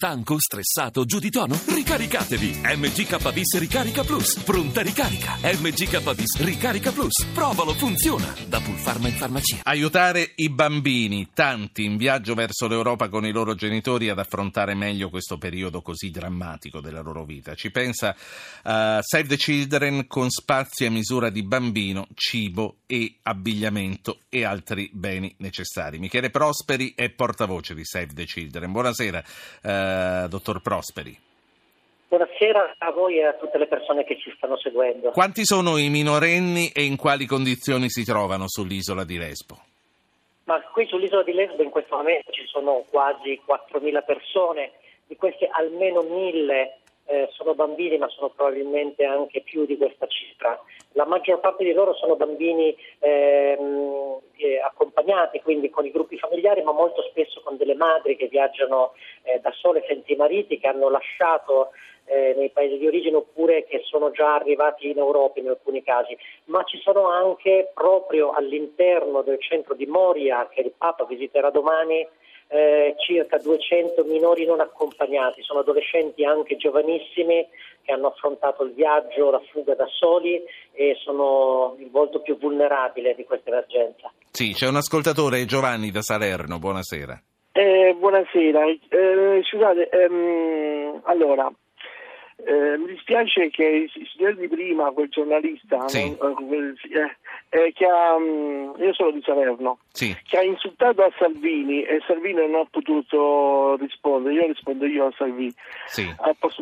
Stanco, stressato, giù di tono? Ricaricatevi! MGKBIS Ricarica Plus. Pronta ricarica. MGKBIS Ricarica Plus. Provalo, funziona. Da Pulpharma in farmacia. Aiutare i bambini, tanti in viaggio verso l'Europa con i loro genitori ad affrontare meglio questo periodo così drammatico della loro vita. Ci pensa uh, Save the Children con spazi a misura di bambino, cibo e abbigliamento e altri beni necessari. Michele Prosperi è portavoce di Save the Children. Buonasera. Uh, dottor Prosperi. Buonasera a voi e a tutte le persone che ci stanno seguendo. Quanti sono i minorenni e in quali condizioni si trovano sull'isola di Lesbo? Ma qui sull'isola di Lesbo in questo momento ci sono quasi 4.000 persone, di queste almeno 1.000 eh, sono bambini, ma sono probabilmente anche più di questa cifra. La maggior parte di loro sono bambini ehm, eh, accompagnati, quindi con i gruppi familiari, ma molto spesso con delle madri che viaggiano eh, da sole senza i mariti, che hanno lasciato eh, nei paesi di origine oppure che sono già arrivati in Europa in alcuni casi, ma ci sono anche proprio all'interno del centro di Moria, che il Papa visiterà domani, eh, circa 200 minori non accompagnati, sono adolescenti anche giovanissimi che hanno affrontato il viaggio, la fuga da soli e sono il volto più vulnerabile di questa emergenza. Sì, c'è un ascoltatore, Giovanni da Salerno, buonasera. Eh, buonasera, eh, scusate, ehm, allora eh, mi dispiace che il signor di prima, quel giornalista, sì. non, eh, eh, che ha, um, io sono di Salerno, sì. che ha insultato a Salvini e Salvini non ha potuto rispondere, io rispondo io a Salvini. Sì.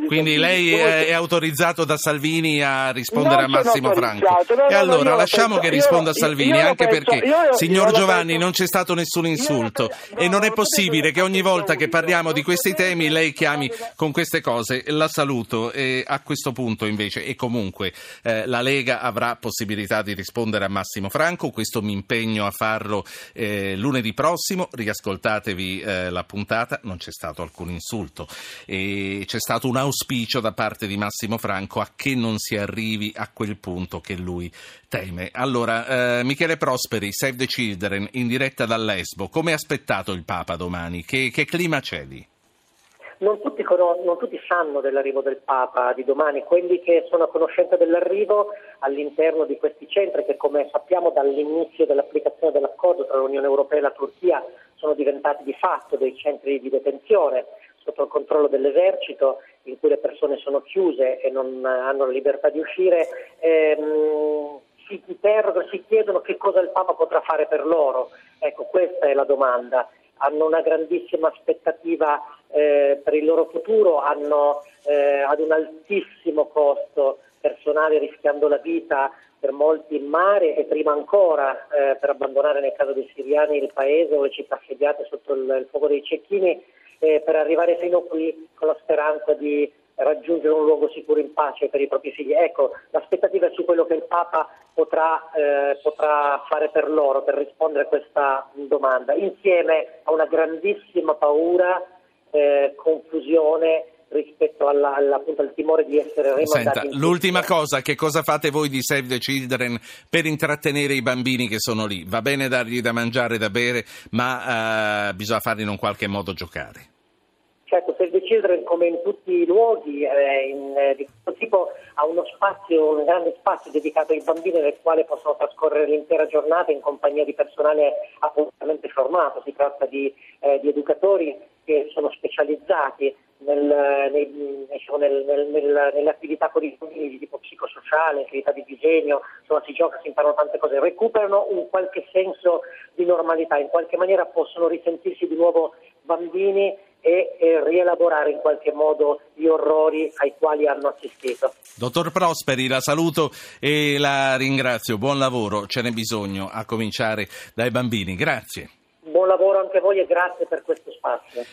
Quindi Salvini. lei è, è, autorizzato da Salvini a rispondere non a Massimo Franco. No, e no, allora lasciamo penso, che risponda io, Salvini, io anche penso, perché, io, signor Giovanni, penso, non c'è stato nessun insulto e non è possibile che ogni volta che parliamo di questi temi lei chiami con queste cose. La saluto e a questo punto invece e comunque eh, la Lega avrà possibilità di rispondere a Massimo Franco, questo mi impegno a farlo eh, lunedì prossimo, riascoltatevi eh, la puntata, non c'è stato alcun insulto e c'è stato un auspicio da parte di Massimo Franco a che non si arrivi a quel punto che lui teme. Allora, eh, Michele Prosperi, Save the Children, in diretta dall'Esbo, come è aspettato il Papa domani? Che, che clima c'è lì? Non tutti, non tutti, sanno dell'arrivo del Papa di domani, quelli che sono a conoscenza dell'arrivo all'interno di questi centri che come sappiamo dall'inizio dell'applicazione dell'accordo tra l'Unione Europea e la Turchia sono diventati di fatto dei centri di detenzione sotto il controllo dell'esercito in cui le persone sono chiuse e non hanno la libertà di uscire. Ehm, si interrogano, si chiedono che cosa il Papa potrà fare per loro. Ecco, questa è la domanda hanno una grandissima aspettativa eh, per il loro futuro, hanno eh, ad un altissimo costo personale rischiando la vita per molti in mare e prima ancora eh, per abbandonare nel caso dei siriani il paese o le città assediate sotto il, il fuoco dei cecchini eh, per arrivare fino qui con la speranza di raggiungere un luogo sicuro in pace per i propri figli. Ecco, l'aspettativa è su quello che il Papa potrà, eh, potrà fare per loro, per rispondere a questa domanda, insieme a una grandissima paura, eh, confusione rispetto alla, alla, appunto, al timore di essere rimandati. Senta, l'ultima cosa, che cosa fate voi di Save the Children per intrattenere i bambini che sono lì? Va bene dargli da mangiare e da bere, ma eh, bisogna farli in un qualche modo giocare. Certo, Save the Children come in tutti i luoghi eh, in, eh, di questo tipo ha uno spazio, un grande spazio dedicato ai bambini nel quale possono trascorrere l'intera giornata in compagnia di personale appositamente formato. Si tratta di, eh, di educatori che sono specializzati nel, diciamo, nel, nel, nelle attività con i bambini di tipo psicosociale, attività di disegno, insomma si gioca, si imparano tante cose, recuperano un qualche senso di normalità, in qualche maniera possono risentirsi di nuovo bambini e, e rielaborare in qualche modo gli orrori ai quali hanno assistito. Dottor Prosperi, la saluto e la ringrazio. Buon lavoro, ce n'è bisogno a cominciare dai bambini. Grazie. Buon lavoro anche a voi e grazie per questo spazio.